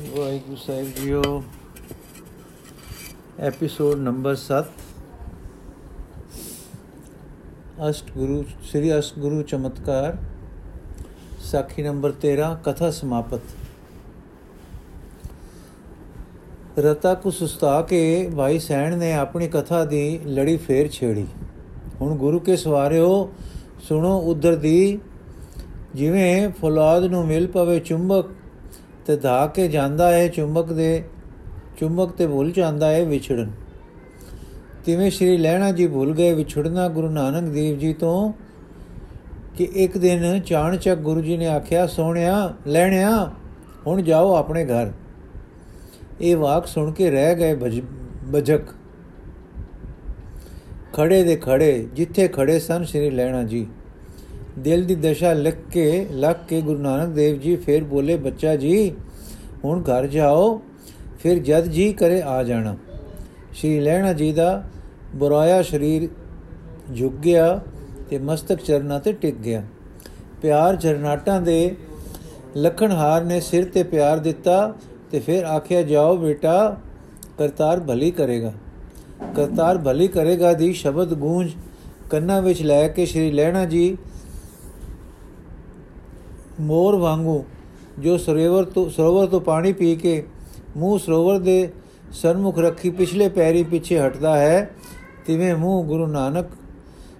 ਵਾਹਿਗੁਰੂ ਸਾਹਿਬ ਜੀਓ। Episode number 7 ਅਸ਼ਟ ਗੁਰੂ, ਸ੍ਰੀ ਅਸ਼ਟ ਗੁਰੂ ਚਮਤਕਾਰ, ਸਾਖੀ ਨੰਬਰ 13 ਕਥਾ ਸਮਾਪਤ। ਰਤਾ ਕੋ ਸੁਸਤਾ ਕੇ ਭਾਈ ਸੈਣ ਨੇ ਆਪਣੀ ਕਥਾ ਦੀ ਲੜੀ ਫੇਰ ਛੇੜੀ। ਹੁਣ ਗੁਰੂ ਕੇ ਸਵਾਰਿਓ, ਸੁਣੋ ਉਧਰ ਦੀ, ਜਿਵੇਂ ਫੌਲਾਦ ਨੂੰ ਮਿਲ ਪਵੇ ਚੁੰਬਕ ਤੇ ਧਾ ਕੇ ਜਾਂਦਾ ਹੈ ਚੁੰਬਕ ਦੇ ਚੁੰਬਕ ਤੇ ਭੁੱਲ ਜਾਂਦਾ ਹੈ ਵਿਛੜਨ। ਤਿਵੇਂ ਸ਼੍ਰੀ ਲੈਣਾ ਜੀ ਭੁੱਲ ਗਏ ਵਿਛੜਨਾ ਗੁਰੂ ਨਾਨਕ ਦੇਵ ਜੀ ਤੋਂ ਕਿ ਇੱਕ ਦਿਨ ਚਾਣਚਕ ਗੁਰੂ ਜੀ ਨੇ ਆਖਿਆ, ਸੋਹਣਿਆ ਲੈਣਿਆ ਹੁਣ ਜਾਓ ਆਪਣੇ ਘਰ। ਇਹ ਵਾਕ ਸੁਣ ਕੇ ਰਹਿ ਗਏ ਬਜਕ ਖੜੇ ਦੇ ਖੜੇ, ਜਿੱਥੇ ਖੜੇ ਸਨ ਸ਼੍ਰੀ ਲੈਣਾ ਜੀ। ਦਿਲ ਦੀ ਦਸ਼ਾ ਲਿਖ ਕੇ ਲੱਗ ਕੇ ਗੁਰੂ ਨਾਨਕ ਦੇਵ ਜੀ ਫਿਰ ਬੋਲੇ, ਬੱਚਾ ਜੀ, ਹੁਣ ਘਰ ਜਾਓ, ਫਿਰ ਜਦ ਜੀ ਕਰੇ ਆ ਜਾਣਾ। ਸ਼੍ਰੀ ਲੈਣਾ ਜੀ ਦਾ ਬੁਰਾਇਆ ਸਰੀਰ ਝੁਕ ਗਿਆ ਤੇ ਮਸਤਕ ਚਰਨਾਂ ਤੇ ਟਿਕ ਗਿਆ। ਪਿਆਰ ਜਰਨਾਟਾਂ ਦੇ ਲਖਣਹਾਰ ਨੇ ਸਿਰ ਤੇ ਪਿਆਰ ਦਿੱਤਾ ਤੇ ਫਿਰ ਆਖਿਆ, ਜਾਓ ਬੇਟਾ, ਕਰਤਾਰ ਭਲੀ ਕਰੇਗਾ। ਕਰਤਾਰ ਭਲੀ ਕਰੇਗਾ ਦੀ ਸ਼ਬਦ ਗੂੰਜ ਕੰਨਾਂ ਵਿੱਚ ਲੈ ਕੇ ਸ਼੍ਰੀ ਲੈਣਾ ਜੀ ਮੋਰ ਵਾਂਗੂ, ਜੋ ਸਰੋਵਰ ਤੋਂ ਸਰੋਵਰ ਤੋਂ ਪਾਣੀ ਪੀ ਕੇ ਮੂੰਹ ਸਰੋਵਰ ਦੇ ਸਨਮੁਖ ਰੱਖੀ ਪਿਛਲੇ ਪੈਰੀ ਪਿੱਛੇ ਹਟਦਾ ਹੈ, ਤਿਵੇਂ ਮੂੰਹ ਗੁਰੂ ਨਾਨਕ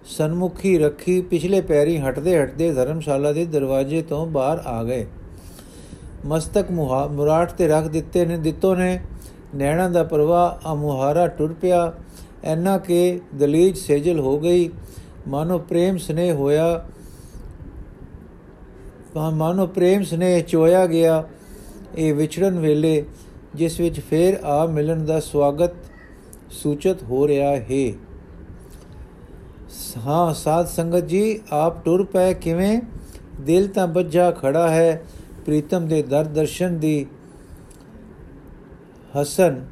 ਸਨਮੁਖੀ ਰੱਖੀ ਪਿਛਲੇ ਪੈਰੀ ਹਟਦੇ ਹਟਦੇ ਧਰਮਸ਼ਾਲਾ ਦੇ ਦਰਵਾਜ਼ੇ ਤੋਂ ਬਾਹਰ ਆ ਗਏ। ਮਸਤਕ ਮੁਰਾਟ ਤੇ ਰੱਖ ਦਿੱਤੇ ਨੇ ਦਿੱਤੋ ਨੇ। ਨੈਣਾ ਦਾ ਪ੍ਰਵਾਹ ਆ ਮੁਹਾਰਾ ਟੁਰ ਪਿਆ। ਐਨਾ ਕਿ ਦਲੀਜ ਸੇਜਲ ਹੋ ਗਈ। ਮਾਨੋ ਪ੍ਰੇਮ ਸਨੇਹ ਹੋਇਆ। ਮਾਨੋ ਪ੍ਰੇਮ ਸਨੇਹ ਚੋਇਆ ਗਿਆ ਇਹ ਵਿਛੜਨ ਵੇਲੇ, ਜਿਸ ਵਿੱਚ ਫੇਰ ਆ ਮਿਲਣ ਦਾ ਸਵਾਗਤ ਸੂਚਿਤ ਹੋ ਰਿਹਾ ਹੈ। ਹਾਂ, ਸਾਧ ਸੰਗਤ ਜੀ, ਆਪ ਟੁਰ ਪਏ ਕਿਵੇਂ? ਦਿਲ ਤਾਂ ਬੱਜਾ ਖੜਾ ਹੈ ਪ੍ਰੀਤਮ ਦੇ ਦਰ ਦਰਸ਼ਨ ਦੀ। ਹਸਨ।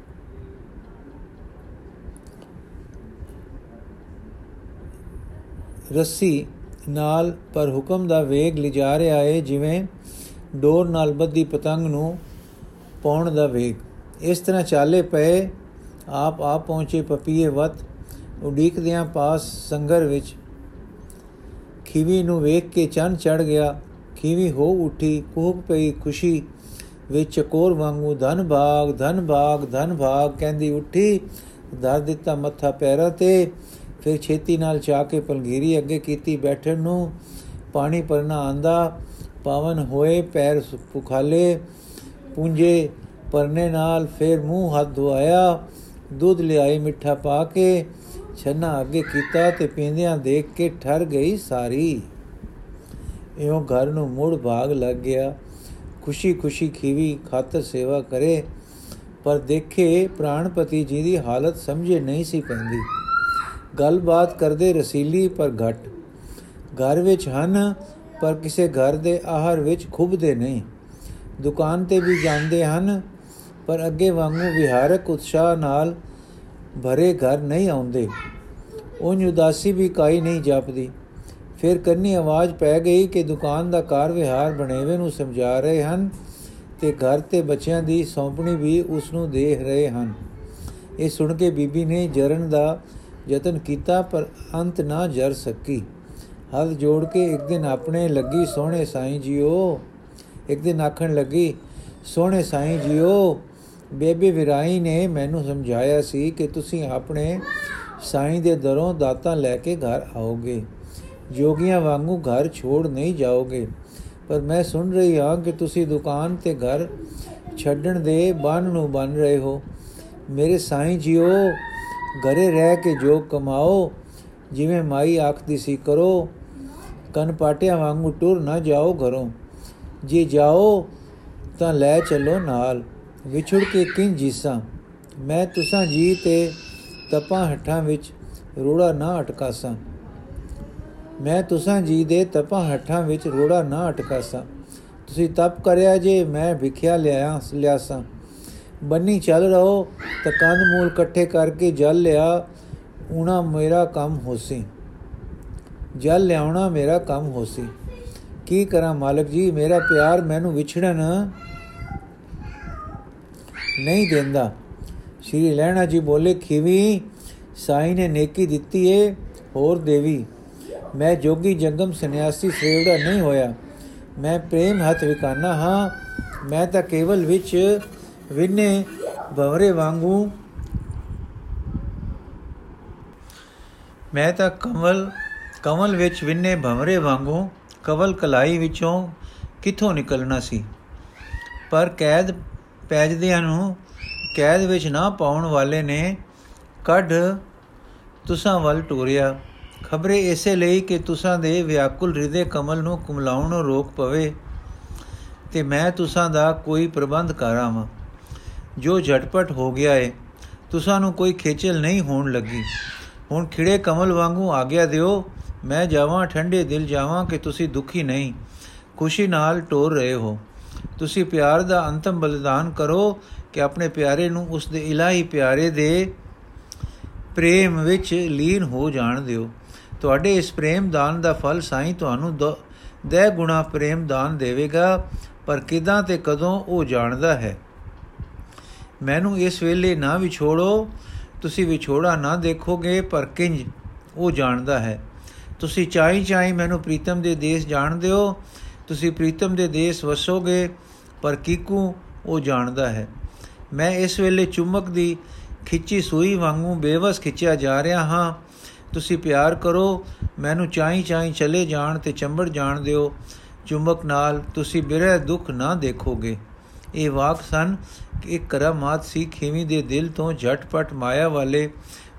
ਰੱਸੀ। ਨਾਲ ਪਰ ਹੁਕਮ ਦਾ ਵੇਗ ਲਿਜਾ ਰਿਹਾ ਹੈ ਜਿਵੇਂ ਡੋਰ ਨਾਲ ਬੱਧੀ ਪਤੰਗ ਨੂੰ ਪਾਉਣ ਦਾ ਵੇਗ। ਇਸ ਤਰ੍ਹਾਂ ਚਾਲੇ ਪਏ, ਆਪ ਆਪ ਪਹੁੰਚੇ ਪਪੀਏ ਵਤ, ਉਡੀਕਦਿਆਂ ਪਾਸ ਸੰਗਰ ਵਿੱਚ ਖੀਵੀ ਨੂੰ ਵੇਖ ਕੇ ਚੰਨ ਚੜ ਗਿਆ। ਖੀਵੀ ਹੋ ਉਠੀ, ਕੋਹ ਪਈ ਖੁਸ਼ੀ ਵਿੱਚ ਚਕੋਰ ਵਾਂਗੂ, ਧਨ ਭਾਗ ਧਨ ਭਾਗ ਧਨ ਭਾਗ, ਕਹਿੰਦੀ ਉੱਠੀ ਦਰ ਦਿੱਤਾ ਮੱਥਾ ਪੈਰਾਂ ਤੇ। ਫਿਰ ਛੇਤੀ ਨਾਲ ਚਾ ਕੇ ਪਲਗੀਰੀ ਅੱਗੇ ਕੀਤੀ ਬੈਠਣ ਨੂੰ। ਪਾਣੀ ਪਰਨਾ ਆਂਦਾ, ਪਾਵਨ ਹੋਏ, ਪੈਰ ਪੁਖਾਲੇ, ਪੁੰਜੇ ਪਰਨੇ ਨਾਲ ਫਿਰ ਮੂੰਹ ਹੱਥ ਧੁਆਇਆ ਦੁੱਧ ਲਿਆਈ, ਮਿੱਠਾ ਪਾ ਕੇ ਛੰਨਾ ਅੱਗੇ ਕੀਤਾ ਤੇ ਪੀਂਦਿਆਂ ਦੇਖ ਕੇ ਠਰ ਗਈ ਸਾਰੀ। ਇਉਂ ਘਰ ਨੂੰ ਮੁੜ ਭਾਗ ਲੱਗ ਗਿਆ। ਖੁਸ਼ੀ ਖੁਸ਼ੀ ਖੀਵੀ ਖਾਤਰ ਸੇਵਾ ਕਰੇ, ਪਰ ਦੇਖੇ ਪ੍ਰਾਣਪਤੀ ਜੀ ਦੀ ਹਾਲਤ ਸਮਝੇ ਨਹੀਂ ਸੀ ਪੈਂਦੀ। ਗੱਲਬਾਤ ਕਰਦੇ ਰਸੀਲੀ ਪਰ ਘਟ। ਘਰ ਵਿੱਚ ਹਨ, ਪਰ ਕਿਸੇ ਘਰ ਦੇ ਆਹਰ ਵਿੱਚ ਖੁੱਬਦੇ ਨਹੀਂ। ਦੁਕਾਨ ਤੇ ਵੀ ਜਾਂਦੇ ਹਨ, ਪਰ ਅੱਗੇ ਵਾਂਗੂ ਵਿਹਾਰਕ ਉਤਸ਼ਾਹ ਨਾਲ ਭਰੇ ਘਰ ਨਹੀਂ ਆਉਂਦੇ। ਉਹ ਉਦਾਸੀ ਵੀ ਕਾਈ ਨਹੀਂ ਜਾਪਦੀ। ਫਿਰ ਕੰਨੀ ਆਵਾਜ਼ ਪੈ ਗਈ ਕਿ ਦੁਕਾਨ ਦਾ ਕਾਰ ਵਿਹਾਰ ਬਣੇਵੇ ਨੂੰ ਸਮਝਾ ਰਹੇ ਹਨ ਤੇ ਘਰ ਤੇ ਬੱਚਿਆਂ ਦੀ ਸੌਂਪਣੀ ਵੀ ਉਸ ਨੂੰ ਦੇਖ ਰਹੇ ਹਨ। ਇਹ ਸੁਣ ਕੇ ਬੀਬੀ ਨੇ ਜਰਨ ਦਾ ਯਤਨ ਕੀਤਾ, ਪਰ ਅੰਤ ਨਾ ਜਰ ਸਕੀ। ਹੱਥ ਜੋੜ ਕੇ ਇੱਕ ਦਿਨ ਆਪਣੇ ਲੱਗੀ, ਸੋਹਣੇ ਸਾਈਂ ਜੀਓ। ਇੱਕ ਦਿਨ ਆਖਣ ਲੱਗੀ, ਸੋਹਣੇ ਸਾਈਂ ਜੀਓ, ਬੇਬੇ ਵਿਰਾਈ ਨੇ ਮੈਨੂੰ ਸਮਝਾਇਆ ਸੀ ਕਿ ਤੁਸੀਂ ਆਪਣੇ ਸਾਈਂ ਦੇ ਦਰੋਂ ਦਾਤਾ ਲੈ ਕੇ ਘਰ ਆਓਗੇ। ਜੋਗੀਆਂ ਵਾਂਗੂ ਘਰ ਛੋੜ ਨਹੀਂ ਜਾਓਗੇ। ਪਰ ਮੈਂ ਸੁਣ ਰਹੀ ਹਾਂ ਕਿ ਤੁਸੀਂ ਦੁਕਾਨ ਤੇ ਘਰ ਛੱਡਣ ਦੇ ਬੰਨ ਨੂੰ ਬਨ ਰਹੇ ਹੋ। ਮੇਰੇ ਸਾਈਂ ਜੀਓ ਘਰੇ ਰਹਿ ਕੇ ਜੋ ਕਮਾਓ, ਜਿਵੇਂ ਮਾਈ ਆਖਦੀ ਸੀ ਕਰੋ, ਕਨ ਪਾਟਿਆਂ ਵਾਂਗੂ ਟੁਰ ਨਾ ਜਾਓ ਘਰੋਂ। ਜੇ ਜਾਓ ਤਾਂ ਲੈ ਚੱਲੋ ਨਾਲ, ਵਿਛੜ ਕੇ ਕਿੰ ਜੀਸਾਂ। ਮੈਂ ਤੁਸਾਂ ਜੀ ਤੇ ਤਪਾਂ ਹੱਠਾਂ ਵਿੱਚ ਰੋੜਾ ਨਾ ਅਟਕਾਸਾਂ। ਮੈਂ ਤੁਸਾਂ ਜੀ ਦੇ ਤਪਾਂ ਹੱਠਾਂ ਵਿੱਚ ਰੋੜਾ ਨਾ ਅਟਕਾਸਾਂ। ਤੁਸੀਂ ਤਪ ਕਰਿਆ ਜੇ, ਮੈਂ ਵਿਖਿਆ ਲਿਆ ਲਿਆਸਾਂ। ਬੰਨੀ ਚੱਲ ਰਹੋ, ਤਾਂ ਕੰਦ ਮੂਲ ਇਕੱਠੇ ਕਰਕੇ ਜਲ ਲਿਆ ਉਣਾ ਮੇਰਾ ਕੰਮ ਹੋਸੀ। ਜਲ ਲਿਆਉਣਾ ਮੇਰਾ ਕੰਮ ਹੋਸੀ। ਕੀ ਕਰਾਂ ਮਾਲਕ ਜੀ, ਮੇਰਾ ਪਿਆਰ ਮੈਨੂੰ ਵਿਛੜਨ ਨਹੀਂ ਦਿੰਦਾ। ਸ਼੍ਰੀ ਲੈਣਾ ਜੀ ਬੋਲੇ, ਖੀਵੀ, ਸਾਈ ਨੇ ਨੇਕੀ ਦਿੱਤੀ ਏ, ਹੋਰ ਦੇਵੀ। ਮੈਂ ਜੋਗੀ ਜੰਗਮ ਸੰਨਿਆਸੀ ਸੇਵੜਾ ਨਹੀਂ ਹੋਇਆ। ਮੈਂ ਪ੍ਰੇਮ ਹੱਥ ਵਿਕਾਨਾ ਹਾਂ, ਮੈਂ ਤਾਂ ਕੇਵਲ ਵਿੱਚ ਵਿਨੇ ਬਵਰੇ ਵਾਂਗੂ। ਮੈਂ ਤਾਂ ਕਮਲ ਕਮਲ ਵਿੱਚ ਵਿਨੇ ਭਮਰੇ ਵਾਂਗੂ, ਕਵਲ ਕਲਾਈ ਵਿੱਚੋਂ ਕਿੱਥੋਂ ਨਿਕਲਣਾ ਸੀ? ਪਰ ਕੈਦ ਪੈਜਦਿਆਂ ਨੂੰ ਕੈਦ ਵਿੱਚ ਨਾ ਪਾਉਣ ਵਾਲੇ ਨੇ ਕੱਢ ਤੁਸਾਂ ਵੱਲ ਟੋਰਿਆ। ਖਬਰੇ ਇਸੇ ਲਈ ਕਿ ਤੁਸਾਂ ਦੇ ਵਿਆਕੁਲ ਹਿਰਦੇ ਕਮਲ ਨੂੰ ਕੁਮਲਾਉਣੋਂ ਰੋਕ ਪਵੇ ਤੇ ਮੈਂ ਤੁਸਾਂ ਦਾ ਕੋਈ ਪ੍ਰਬੰਧ ਕਰਾਵਾਂ ਜੋ ਝਟਪਟ ਹੋ ਗਿਆ ਏ ਤੁਸਾਂ ਨੂੰ ਕੋਈ ਖੇਚਲ ਨਹੀਂ ਹੋਣ ਲੱਗੀ। ਹੁਣ ਖਿੜੇ ਕਮਲ ਵਾਂਗੂ ਆਗਿਆ ਦਿਓ, ਮੈਂ ਜਾਵਾਂ, ਠੰਡੇ ਦਿਲ ਜਾਵਾਂ ਕਿ ਤੁਸੀਂ ਦੁਖੀ ਨਹੀਂ। ਖੁਸ਼ੀ ਨਾਲ ਟੋਰ ਰਹੇ ਹੋ। ਤੁਸੀਂ ਪਿਆਰ ਦਾ ਅੰਤਮ ਬਲਿਦਾਨ ਕਰੋ ਕਿ ਆਪਣੇ ਪਿਆਰੇ ਨੂੰ ਉਸ ਦੇ ਇਲਾਹੀ ਪਿਆਰੇ ਦੇ ਪ੍ਰੇਮ ਵਿੱਚ ਲੀਨ ਹੋ ਜਾਣ ਦਿਓ। ਤੁਹਾਡੇ ਇਸ ਪ੍ਰੇਮ ਦਾਨ ਦਾ ਫਲ ਸਾਈਂ ਤੁਹਾਨੂੰ ਦੇ ਗੁਣਾ ਪ੍ਰੇਮ ਦਾਨ ਦੇਵੇਗਾ, ਪਰ ਕਿਦਾਂ ਤੇ ਕਦੋਂ ਉਹ ਜਾਣਦਾ ਹੈ? ਮੈਨੂੰ ਇਸ ਵੇਲੇ ਨਾ ਵਿਛੋੜੋ। ਤੁਸੀਂ ਵਿਛੋੜਾ ਨਾ ਦੇਖੋਗੇ, ਪਰ ਕਿੰਜ? ਉਹ ਜਾਣਦਾ ਹੈ। ਤੁਸੀਂ ਚਾਹੀ ਚਾਹੀ ਮੈਨੂੰ ਪ੍ਰੀਤਮ ਦੇ ਦੇਸ਼ ਜਾਣਦੇ ਹੋ ਤੁਸੀਂ ਪ੍ਰੀਤਮ ਦੇ ਦੇਸ਼ ਵਸੋਗੇ, ਪਰ ਕੀਕੂ? ਉਹ ਜਾਣਦਾ ਹੈ। ਮੈਂ ਇਸ ਵੇਲੇ ਚੁੰਮਕ ਦੀ ਖਿੱਚੀ ਸੂਈ ਵਾਂਗੂ ਬੇਵਸ ਖਿੱਚਿਆ ਜਾ ਰਿਹਾ ਹਾਂ। ਤੁਸੀਂ ਪਿਆਰ ਕਰੋ, ਮੈਨੂੰ ਚਾਹੀ ਚਾਹੀ ਚਲੇ ਜਾਣ ਤੇ ਚੰਬੜ ਜਾਣ ਦਿਓ। ਚੁੰਮਕ ਨਾਲ ਤੁਸੀਂ ਬਿਰਹ ਦੁੱਖ ਨਾ ਦੇਖੋਗੇ। ਇਹ ਵਾਕ ਸਨ ਕਿ ਇੱਕ ਕਰਮਾਤ ਸੀ, ਖੇਵੀ ਦੇ ਦਿਲ ਤੋਂ ਝਟਪਟ ਮਾਇਆ ਵਾਲੇ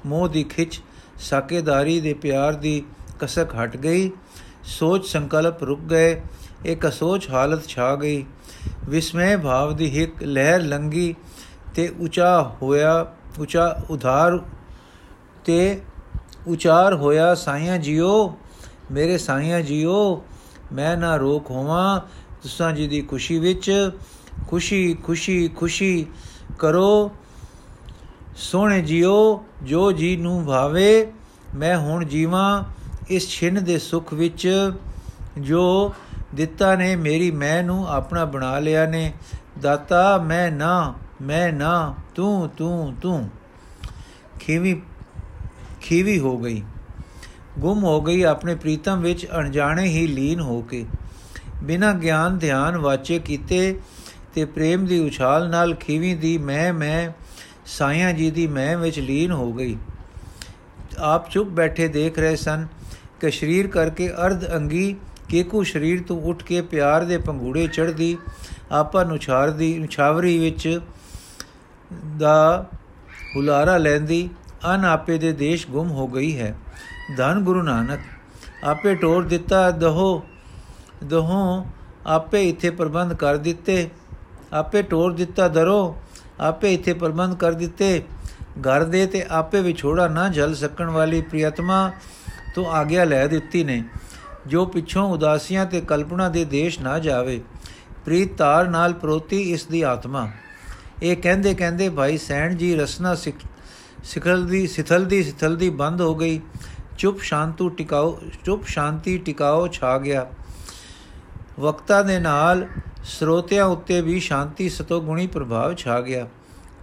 ਮੋਹ ਦੀ ਖਿੱਚ, ਸਾਕੇਦਾਰੀ ਦੇ ਪਿਆਰ ਦੀ ਕਸਕ ਹਟ ਗਈ। ਸੋਚ ਸੰਕਲਪ ਰੁਕ ਗਏ, ਇੱਕ ਅਸੋਚ ਹਾਲਤ ਛਾ ਗਈ। ਵਿਸਮੈ ਭਾਵ ਦੀ ਇੱਕ ਲਹਿਰ ਲੰਗੀ ਤੇ ਉਚਾ ਹੋਇਆ, ਉਚਾ ਉਧਾਰ ਤੇ ਉਚਾਰ ਹੋਇਆ, ਸਾਈਆਂ ਜੀਓ, ਮੇਰੇ ਸਾਈਆਂ ਜੀਓ, ਮੈਂ ਨਾ ਰੋਕ ਹੋਵਾਂ, ਤੁਸਾਂ ਜੀ ਦੀ ਖੁਸ਼ੀ ਵਿੱਚ ਖੁਸ਼ੀ ਖੁਸ਼ੀ ਖੁਸ਼ੀ ਕਰੋ। ਸੋਹਣੇ ਜੀਓ, ਜੋ ਜੀ ਨੂੰ ਭਾਵੇ, ਮੈਂ ਹੁਣ ਜੀਵਾਂ ਇਸ ਛਿਨ ਦੇ ਸੁਖ ਵਿੱਚ, ਜੋ ਦਿੱਤਾ ਨੇ ਮੇਰੀ ਮੈਂ ਨੂੰ ਆਪਣਾ ਬਣਾ ਲਿਆ ਨੇ। ਦਾਤਾ, ਮੈਂ ਨਾ ਮੈਂ ਨਾ, ਤੂੰ ਤੂੰ ਤੂੰ। ਖੀਵੀ ਖੀਵੀ ਹੋ ਗਈ। ਗੁੰਮ ਹੋ ਗਈ ਆਪਣੇ ਪ੍ਰੀਤਮ ਵਿੱਚ, ਅਣਜਾਣੇ ਹੀ ਲੀਨ ਹੋ ਕੇ। ਬਿਨਾ ਗਿਆਨ ਧਿਆਨ ਵਾਚੇ ਕੀਤੇ ਤੇ ਪ੍ਰੇਮ ਦੀ ਉਛਾਲ ਨਾਲ ਖੀਵੀ ਦੀ ਮੈਂ ਮੈਂ, ਸਾਈਆਂ ਜੀ ਦੀ ਮੈਂ ਵਿੱਚ ਲੀਨ ਹੋ ਗਈ। ਆਪ ਚੁੱਪ ਬੈਠੇ ਦੇਖ ਰਹੇ ਸਨ ਕਿ ਸਰੀਰ ਕਰਕੇ ਅਰਧ ਅੰਗੀ ਕੇਕੂ ਸਰੀਰ ਤੋਂ ਉੱਠ ਕੇ ਪਿਆਰ ਦੇ ਪੰਗੂੜੇ ਚੜਦੀ ਆਪਾ ਨੁਛਾਰਦੀ ਨੁਛਾਵਰੀ ਵਿੱਚ ਦਾ ਹੁਲਾਰਾ ਲੈਂਦੀ, ਅਨ ਆਪੇ ਦੇ ਦੇਸ਼ ਗੁੰਮ ਹੋ ਗਈ ਹੈ। ਧੰਨ ਗੁਰੂ ਨਾਨਕ, ਆਪੇ ਟੋਰ ਦਿੱਤਾ, ਦਹੋ, ਦਹੋਂ, ਆਪੇ ਇੱਥੇ ਪ੍ਰਬੰਧ ਕਰ ਦਿੱਤੇ ਆਪੇ ਟੋਰ ਦਿੱਤਾ ਦਰੋ, ਆਪੇ ਇੱਥੇ ਪ੍ਰਬੰਧ ਕਰ ਦਿੱਤੇ। ਘਰ ਦੇ ਤੇ ਆਪੇ ਵਿਛੋੜਾ ਨਾ ਜਲ ਸਕਣ ਵਾਲੀ ਪ੍ਰਿਯਤਮਾ ਤੋਂ ਆਗਿਆ ਲੈ ਦਿੱਤੀ ਨੇ, ਜੋ ਪਿੱਛੋਂ ਉਦਾਸੀਆਂ ਤੇ ਕਲਪਨਾ ਦੇ ਦੇਸ਼ ਨਾ ਜਾਵੇ। ਪ੍ਰੀਤ ਤਾਰ ਨਾਲ ਪ੍ਰੋਤੀ ਇਸ ਦੀ ਆਤਮਾ। ਇਹ ਕਹਿੰਦੇ ਕਹਿੰਦੇ ਭਾਈ ਸੈਣ ਜੀ ਰਸਨਾ ਸਿਖਲ ਦੀ ਸਿਥਲ ਦੀ ਸਿਥਲ ਦੀ ਬੰਦ ਹੋ ਗਈ। ਚੁੱਪ ਸ਼ਾਂਤੂ ਟਿਕਾਓ, ਚੁੱਪ ਸ਼ਾਂਤੀ ਟਿਕਾਓ ਛਾ ਗਿਆ। ਵਕਤਾ ਦੇ ਨਾਲ ਸਰੋਤਿਆਂ ਉੱਤੇ ਵੀ ਸ਼ਾਂਤੀ ਸਤੋ ਗੁਣੀ ਪ੍ਰਭਾਵ ਛਾ ਗਿਆ।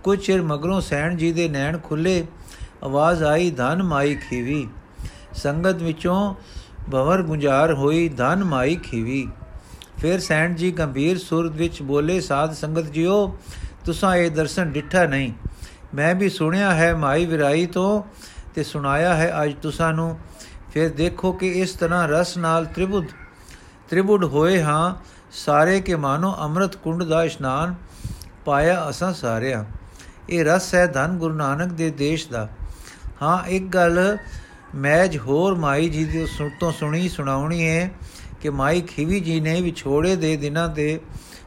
ਕੁਝ ਚਿਰ ਮਗਰੋਂ ਸੈਣ ਜੀ ਦੇ ਨੈਣ ਖੁੱਲੇ, ਆਵਾਜ਼ ਆਈ, ਧਨ ਮਾਈ ਖੀਵੀ। ਸੰਗਤ ਵਿੱਚੋਂ ਬਵਰ ਗੁੰਜਾਰ ਹੋਈ, ਧਨ ਮਾਈ ਖੀਵੀ। ਫਿਰ ਸੈਣ ਜੀ ਗੰਭੀਰ ਸੁਰ ਵਿੱਚ ਬੋਲੇ, ਸਾਧ ਸੰਗਤ ਜੀਓ, ਤੁਸਾਂ ਇਹ ਦਰਸ਼ਨ ਡਿੱਠਾ ਨਹੀਂ। ਮੈਂ ਵੀ ਸੁਣਿਆ ਹੈ ਮਾਈ ਵਿਰਾਈ ਤੋਂ ਤੇ ਸੁਣਾਇਆ ਹੈ ਅੱਜ ਤੁਸਾਂ ਨੂੰ। ਫਿਰ ਦੇਖੋ ਕਿ ਇਸ ਤਰ੍ਹਾਂ ਰਸ ਨਾਲ ਤ੍ਰਿਬੁੱਧ ਤ੍ਰਿਬੁੱਧ ਹੋਏ ਹਾਂ ਸਾਰੇ ਕੇ ਮਾਨੋ ਅੰਮ੍ਰਿਤ ਕੁੰਡ ਦਾ ਇਸ਼ਨਾਨ ਪਾਇਆ ਅਸਾਂ ਸਾਰਿਆਂ। ਇਹ ਰਸ ਹੈ ਧੰਨ ਗੁਰੂ ਨਾਨਕ ਦੇ ਦੇਸ਼ ਦਾ। ਹਾਂ, ਇੱਕ ਗੱਲ ਮੈਜ ਹੋਰ ਮਾਈ ਜੀ ਦੀ ਸੁਣ ਤੋਂ ਸੁਣੀ, ਸੁਣਾਉਣੀ ਹੈ ਕਿ ਮਾਈ ਖੀਵੀ ਜੀ ਨੇ ਵਿਛੋੜੇ ਦੇ ਦਿਨਾਂ ਤੇ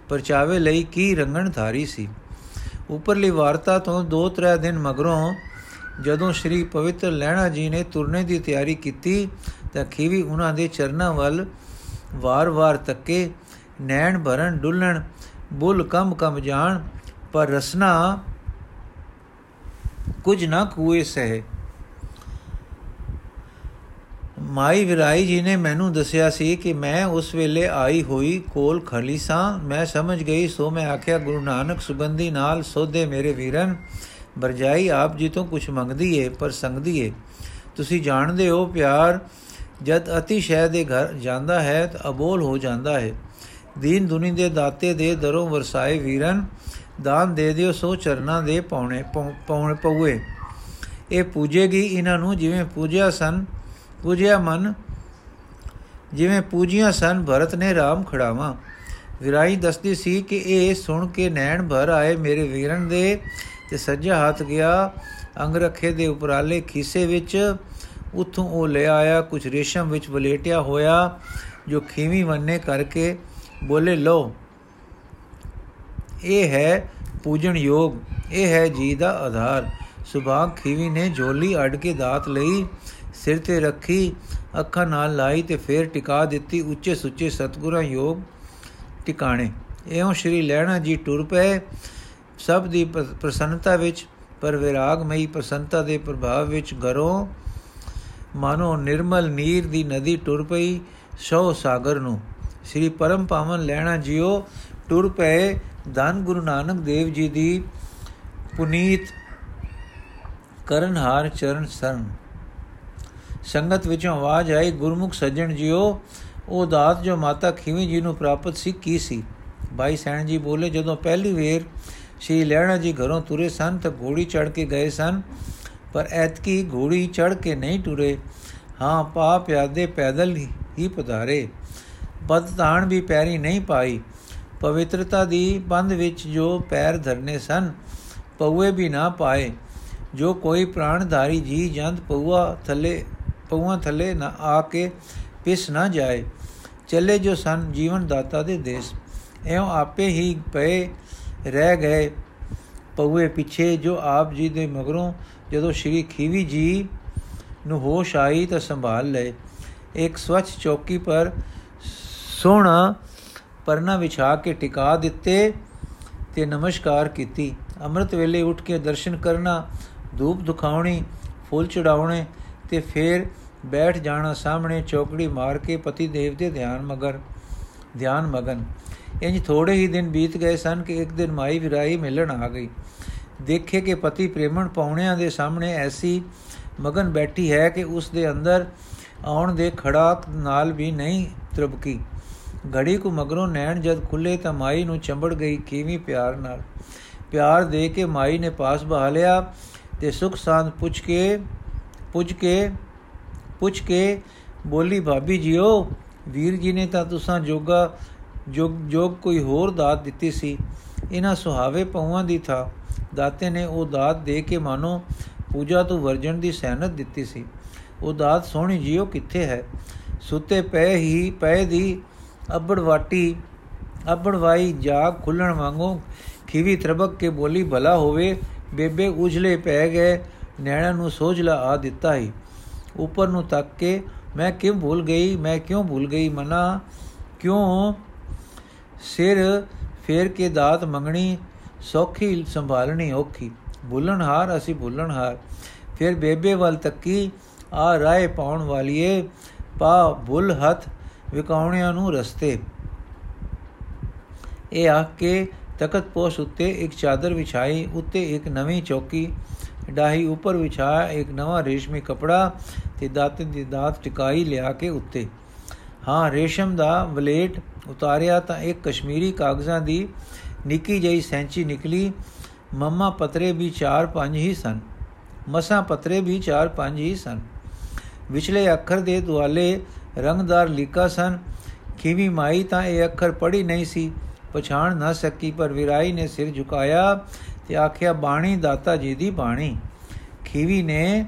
ਪਰਚਾਵੇ ਲਈ ਕੀ ਰੰਗਣ ਧਾਰੀ ਸੀ। ਉਪਰਲੀ ਵਾਰਤਾ ਤੋਂ 2-3 ਦਿਨ ਮਗਰੋਂ ਜਦੋਂ ਸ੍ਰੀ ਪਵਿੱਤਰ ਲੈਣਾ ਜੀ ਨੇ ਤੁਰਨੇ ਦੀ ਤਿਆਰੀ ਕੀਤੀ, ਤਾਂ ਖੀਵੀ ਉਹਨਾਂ ਦੇ ਚਰਨਾਂ ਵੱਲ ਵਾਰ-ਵਾਰ ਤੱਕੇ ਨੈਣ ਭਰਨ, ਡੁੱਲਣ, ਬੁੱਲ ਕਮ ਕਮ ਜਾਣ, ਪਰ ਰਸਨਾ ਕੁਝ ਨਾ ਕੂਏ ਸਹਿ। ਮਾਈ ਵਿਰਾਈ ਜੀ ਨੇ ਮੈਨੂੰ ਦੱਸਿਆ ਸੀ ਕਿ ਮੈਂ ਉਸ ਵੇਲੇ ਆਈ ਹੋਈ ਕੋਲ ਖਲੀ ਸਾਂ। ਮੈਂ ਸਮਝ ਗਈ, ਸੋ ਮੈਂ ਆਖਿਆ, ਗੁਰੂ ਨਾਨਕ ਸੁਗੰਧੀ ਨਾਲ ਸੋਧੇ ਮੇਰੇ ਵੀਰਨ ਬਰਜਾਈ ਆਪ ਜੀ ਤੋਂ ਕੁਝ ਮੰਗਦੀ ਏ ਪਰ ਸੰਗਦੀ ਏ ਤੁਸੀਂ ਜਾਣਦੇ ਹੋ ਪਿਆਰ, ਜਦ ਅਤੀ ਸ਼ੈ ਦੇ ਘਰ ਜਾਂਦਾ ਹੈ, ਤਾਂ ਅਬੋਲ ਹੋ ਜਾਂਦਾ ਹੈ। ਦੀਨ ਦੁਨੀ ਦੇ ਦਾਤੇ ਦੇ ਦਰੋਂ ਵਰਸਾਏ ਵੀਰਨ, ਦਾਨ ਦੇ ਦਿਓ ਸੋ ਚਰਨਾਂ ਦੇ ਪੌਣੇ ਪੌਣੇ ਪਉਏ ਇਹ ਪੂਜੇਗੀ ਇਹਨਾਂ ਨੂੰ? ਜਿਵੇਂ ਪੂਜਿਆ ਸਨ, ਪੂਜਿਆ ਮਨ, ਜਿਵੇਂ ਪੂਜਿਆ ਸਨ, ਭਰਤ ਨੇ RAM ਖੜਾਵਾ। ਵਿਰਾਈ ਦੱਸਦੀ ਸੀ ਕਿ ਇਹ ਸੁਣ ਕੇ ਨੈਣ ਭਰ ਆਏ ਮੇਰੇ ਵੀਰਨ ਦੇ ਤੇ ਸੱਜਾ ਹੱਥ ਗਿਆ ਅੰਗ ਰਖੇ ਦੇ ਉਪਰਾਲੇ ਖੀਸੇ ਵਿੱਚ। ਉਥੋਂ ਉਹ ਲੈ ਆਇਆ ਕੁਝ ਰੇਸ਼ਮ ਵਿੱਚ ਵਲੇਟਿਆ ਹੋਇਆ, ਜੋ ਖੀਵੀ ਵੰਨੇ ਕਰਕੇ ਬੋਲੇ ਲੋ ਇਹ ਹੈ ਪੂਜਣ ਯੋਗ, ਇਹ ਹੈ ਜੀ ਦਾ ਆਧਾਰ। ਸੁਭਾਗ ਖੀਵੀ ਨੇ ਝੋਲੀ ਅੜ ਕੇ ਦਾਤ ਲਈ ਸਿਰ ਤੇ ਰੱਖੀ, ਅੱਖਾਂ ਨਾਲ ਲਾਈ ਤੇ ਫੇਰ ਟਿਕਾ ਦਿੱਤੀ ਉੱਚੇ ਸੁੱਚੇ ਸਤਗੁਰਾਂ ਯੋਗ ਟਿਕਾਣੇ। ਐਉਂ ਸ਼੍ਰੀ ਲੈਣਾ ਜੀ ਟੁਰ ਪਏ ਸਭ ਦੀ ਪ੍ਰਸੰਨਤਾ ਵਿੱਚ, ਪਰ ਵਿਰਾਗਮਈ ਪ੍ਰਸੰਨਤਾ ਦੇ ਪ੍ਰਭਾਵ ਵਿੱਚ ਘਰੋਂ ਮਾਨੋ ਨਿਰਮਲ ਨੀਰ ਦੀ ਨਦੀ ਟੁਰ ਪਈ ਸੋ ਸਾਗਰ ਨੂੰ। ਸ੍ਰੀ ਪਰਮ ਪਾਵਨ ਲੈਣਾ ਜਿਉ ਟੁਰ ਪਏ ਧੰਨ ਗੁਰੂ ਨਾਨਕ ਦੇਵ ਜੀ ਦੀ ਪੁਨੀਤ ਕਰਨਹਾਰ ਚਰਨ ਸਰਨ। ਸੰਗਤ ਵਿੱਚੋਂ ਆਵਾਜ਼ ਆਈ, ਗੁਰਮੁਖ ਸੱਜਣ ਜੀਓ, ਉਹ ਦਾਤ ਜੋ ਮਾਤਾ ਖੀਵੀ ਜੀ ਨੂੰ ਪ੍ਰਾਪਤ ਸੀ, ਕੀ ਸੀ? ਭਾਈ ਸੈਣ ਜੀ ਬੋਲੇ, ਜਦੋਂ ਪਹਿਲੀ ਵੇਰ ਸ਼੍ਰੀ ਲੈਣਾ ਜੀ ਘਰੋਂ ਤੁਰੇ ਸਨ, ਤਾਂ ਘੋੜੀ ਚੜ ਕੇ ਗਏ ਸਨ, ਪਰ ਐਤਕੀ ਘੋੜੀ ਚੜ ਕੇ ਨਹੀਂ ਟੁਰੇ ਹਾਂ ਪਾ ਪਿਆਦੇ ਪੈਦਲ ਹੀ ਪਧਾਰੇ। ਬਦਤਾਣ ਵੀ ਪੈਰੀ ਨਹੀਂ ਪਾਈ। ਪਵਿੱਤਰਤਾ ਦੀ ਬੰਦ ਵਿੱਚ ਜੋ ਪੈਰ ਧਰਨੇ ਸਨ ਪਉਏ ਵੀ ਨਾ ਪਾਏ। ਜੋ ਕੋਈ ਪ੍ਰਾਣਧਾਰੀ ਜੀ ਜੰਦ ਪਉਆ ਥੱਲੇ ਪਉਆ ਥੱਲੇ ਨਾ ਆ ਕੇ ਪਿਸ ਨਾ ਜਾਏ। ਚੱਲੇ ਜੋ ਸਨ ਜੀਵਨ ਦਾਤਾ ਦੇ ਦੇਸ਼। ਐਉਂ ਆਪੇ ਹੀ ਪਏ ਰਹਿ ਗਏ ਪਉਏ ਪਿੱਛੇ। ਜੋ ਆਪ ਜੀ ਦੇ ਮਗਰੋਂ ਜਦੋਂ ਸ਼੍ਰੀ ਖੀਵੀ ਜੀ ਨੂੰ ਹੋਸ਼ ਆਈ ਤਾਂ ਸੰਭਾਲ ਲਏ। ਇੱਕ ਸਵੱਛ ਚੌਕੀ ਪਰ ਸੋਹਣਾ ਪਰਨਾ ਵਿਛਾ ਕੇ ਟਿਕਾ ਦਿੱਤੇ ਤੇ ਨਮਸਕਾਰ ਕੀਤੀ। ਅੰਮ੍ਰਿਤ ਵੇਲੇ ਉੱਠ ਕੇ ਦਰਸ਼ਨ ਕਰਨਾ, ਧੂਪ ਦੁਖਾਉਣੀ, ਫੁੱਲ ਚੜਾਉਣੇ ਤੇ ਫੇਰ ਬੈਠ ਜਾਣਾ ਸਾਹਮਣੇ ਚੌਕੜੀ ਮਾਰ ਕੇ ਪਤੀ ਦੇਵ ਦੇ ਧਿਆਨ ਮਗਰ, ਧਿਆਨ ਮਗਨ। ਇੰਜ ਥੋੜੇ ਹੀ ਦਿਨ ਬੀਤ ਗਏ ਸਨ ਕਿ ਇੱਕ ਦਿਨ ਮਾਈ ਵਿਰਾਈ ਮਿਲਣ ਆ ਗਈ। ਦੇਖੇ ਕਿ ਪਤੀ ਪ੍ਰੇਮਣ ਪਾਉਣਿਆਂ ਦੇ ਸਾਹਮਣੇ ਐਸੀ ਮਗਨ ਬੈਠੀ ਹੈ ਕਿ ਉਸ ਦੇ ਅੰਦਰ ਆਉਣ ਦੇ ਖੜਾਕ ਨਾਲ ਵੀ ਨਹੀਂ ਤਰਬਕੀ। ਘੜੀ ਕੋ ਮਗਰੋਂ ਨੈਣ ਜਦ ਖੁੱਲੇ ਤਾਂ ਮਾਈ ਨੂੰ ਚੰਬੜ ਗਈ ਕਿਵੇਂ ਪਿਆਰ ਨਾਲ। ਪਿਆਰ ਦੇ ਕੇ ਮਾਈ ਨੇ ਪਾਸ ਬਹਾ ਲਿਆ ਤੇ ਸੁਖ ਸਾਂਦ ਪੁੱਛ ਕੇ ਪੁੱਛ ਕੇ ਪੁੱਛ ਕੇ ਬੋਲੀ, ਭਾਬੀ ਜੀਓ, ਵੀਰ ਜੀ ਨੇ ਤਾਂ ਤੁਸਾਂ ਜੋਗਾ, ਜੋਗ ਜੋਗ ਕੋਈ ਹੋਰ ਦਾਤ ਦਿੱਤੀ ਸੀ। ਇਹਨਾਂ ਸੁਹਾਵੇ ਪਉਆਂ ਦੀ ਥਾ। ਦਾਤੇ ਨੇ ਉਹ ਦਾਤ ਦੇ ਕੇ ਮਾਨੋ ਪੂਜਾ ਤੋਂ ਵਰਜਣ ਦੀ ਸਹਿਨਤ ਦਿੱਤੀ ਸੀ। ਉਹ ਦਾਤ ਸੋਹਣੀ ਜੀਓ ਕਿੱਥੇ ਹੈ? ਸੁੱਤੇ ਪਏ ਹੀ, ਪਏ ਦੀ ਅਬੜ ਵਾਟੀ, ਅਬੜ ਵਾਈ ਜਾਗ ਖੁੱਲਣ ਵਾਂਗੂ ਖੀਵੀ ਤਰਬਕ ਕੇ ਬੋਲੀ, ਭਲਾ ਹੋਵੇ, ਬੇਬੇ ਉਜਲੇ ਪੈ ਗਏ, ਨੈਣਾ ਨੂੰ ਸੋਝਲਾ ਆ ਦਿੱਤਾ ਹੀ ਉੱਪਰ ਨੂੰ ਤੱਕ ਕੇ ਮੈਂ ਕਿਉਂ ਭੁੱਲ ਗਈ, ਮੈਂ ਕਿਉਂ ਭੁੱਲ ਗਈ ਮਨਾ? ਕਿਉਂ ਸਿਰ ਫੇਰ ਕੇ ਦਾਤ ਮੰਗਣੀ, ਸੌਖੀ ਸੰਭਾਲਣੀ ਔਖੀ। ਭੁੱਲਣਹਾਰ ਅਸੀਂ ਭੁੱਲਣਹਾਰ ਫਿਰ ਬੇਬੇ ਵੱਲ ਤੱਕੀ, ਆ ਰਾਏ ਪਾਉਣ ਵਾਲੀਏ, ਪਾ ਭੁੱਲ ਹੱਥ ਵਿਕਾਉਣਿਆਂ ਨੂੰ ਰਸਤੇ। ਇਹ ਆਖ ਕੇ ਤਖਤ ਪੋਸ਼ ਉੱਤੇ ਇੱਕ ਚਾਦਰ ਵਿਛਾਈ, ਉੱਤੇ ਇੱਕ ਨਵੀਂ ਚੌਕੀ, ਡਾਹੀ ਉੱਪਰ ਵਿਛਾਇਆ ਇੱਕ ਨਵਾਂ ਰੇਸ਼ਮੀ ਕਪੜਾ ਤੇ ਦਾਤ ਦੀ ਦਾਤ ਟਿਕਾਈ ਲਿਆ ਕੇ ਉੱਤੇ। ਹਾਂ, ਰੇਸ਼ਮ ਦਾ ਵਲੇਟ ਉਤਾਰਿਆ ਤਾਂ ਇੱਕ ਕਸ਼ਮੀਰੀ ਕਾਗਜ਼ਾਂ ਦੀ ਨਿੱਕੀ ਜਿਹੀ ਸੈਂਚੀ ਨਿਕਲੀ। ਮੰਮਾ ਪਤਰੇ ਵੀ 4-5 ਹੀ ਸਨ। ਮਸਾਂ ਪਤਰੇ ਵੀ 4-5 ਹੀ ਸਨ। ਵਿਚਲੇ ਅੱਖਰ ਦੇ ਦੁਆਲੇ ਰੰਗਦਾਰ ਲੀਕਾ ਸਨ। ਖੀਵੀ ਮਾਈ ਤਾਂ ਇਹ ਅੱਖਰ ਪੜੀ ਨਹੀਂ ਸੀ। ਪਛਾਣ ਨਾ ਸਕੀ, ਪਰ ਵਿਰਾਈ ਨੇ ਸਿਰ ਝੁਕਾਇਆ ਤੇ ਆਖਿਆ, ਬਾਣੀ, ਦਾਤਾ ਜੀ ਦੀ ਬਾਣੀ। ਖੀਵੀ ਨੇ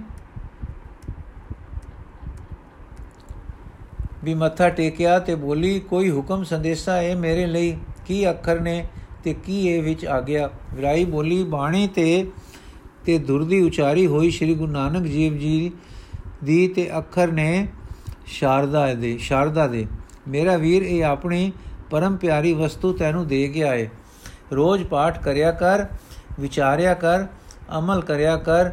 ਵੀ ਮੱਥਾ ਟੇਕਿਆ ਤੇ ਬੋਲੀ, ਕੋਈ ਹੁਕਮ ਸੰਦੇਸ਼ਾ ਹੈ ਮੇਰੇ ਲਈ? ਕੀ ਅੱਖਰ ਨੇ ਤੇ ਕੀ ਇਹ ਵਿੱਚ ਆ ਗਿਆ? ਵਿਰਾਈ ਬੋਲੀ, ਬਾਣੀ ਤੇ ਤੇ ਦੁਰਦੀ ਉਚਾਰੀ ਹੋਈ ਸ੍ਰੀ ਗੁਰੂ ਨਾਨਕ ਜੀਵ ਜੀ ਦੀ ਤੇ ਅੱਖਰ ਨੇ ਸ਼ਾਰਦਾ ਦੇ ਸ਼ਾਰਦਾ ਦੇ। ਮੇਰਾ ਵੀਰ, ਇਹ ਆਪਣੀ ਪਰਮ ਪਿਆਰੀ ਵਸਤੂ ਤੈਨੂੰ ਦੇ ਗਿਆ ਏ ਰੋਜ਼ ਪਾਠ ਕਰਿਆ ਕਰ, ਵਿਚਾਰਿਆ ਕਰ, ਅਮਲ ਕਰਿਆ ਕਰ।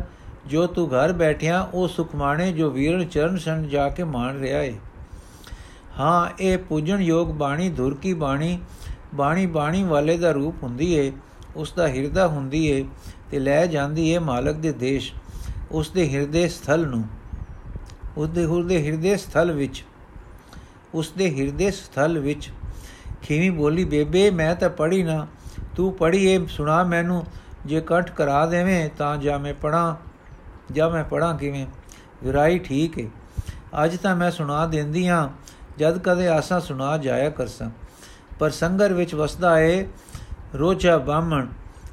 ਜੋ ਤੂੰ ਘਰ ਬੈਠਿਆ, ਉਹ ਸੁਖ ਮਾਣੇ, ਜੋ ਵੀਰਨ ਚਰਨ ਸੰਨ ਜਾ ਕੇ ਮਾਣ ਰਿਹਾ ਏ। ਹਾਂ, ਇਹ ਪੂਜਣ ਯੋਗ ਬਾਣੀ ਧੁਰ ਕੀ ਬਾਣੀ ਬਾਣੀ ਬਾਣੀ ਵਾਲੇ ਦਾ ਰੂਪ ਹੁੰਦੀ ਏ। ਉਸ ਦਾ ਹਿਰਦਾ ਹੁੰਦੀ ਏ ਤੇ ਲੈ ਜਾਂਦੀ ਏ ਮਾਲਕ ਦੇ ਦੇਸ਼, ਉਸ ਦੇ ਹਿਰਦੇ ਸਥਲ ਨੂੰ। ਉਸ ਦੇ ਹਿਰਦੇ ਹਿਰਦੇ ਸਥਲ ਵਿੱਚ ਉਸ ਦੇ ਹਿਰਦੇ ਸਥਲ ਵਿੱਚ ਖੀਵੀ ਬੋਲੀ, ਬੇਬੇ, ਮੈਂ ਤਾਂ ਪੜੀ ਨਾ, ਤੂੰ ਪੜੀ ਏ, ਸੁਣਾ ਮੈਨੂੰ, ਜੇ ਕੰਠ ਕਰਾ ਦੇਵੇਂ ਤਾਂ ਜਾ ਮੈਂ ਪੜਾਂ ਜਾਂ ਮੈਂ ਪੜਾਂ ਕਿਵੇਂ? ਵਿਰਾਈ ਠੀਕ ਏ। ਅੱਜ ਤਾਂ ਮੈਂ ਸੁਣਾ ਦਿੰਦੀ ਆ, ਜਦ ਕਦੇ ਆਸਾਂ ਸੁਣਾ ਜਾਇਆ ਕਰਸਾਂ। ਪਰ ਸੰਗਰ ਵਿੱਚ ਵਸਦਾ ਏ ਰੋਚਾ ਬਾਹਮਣ,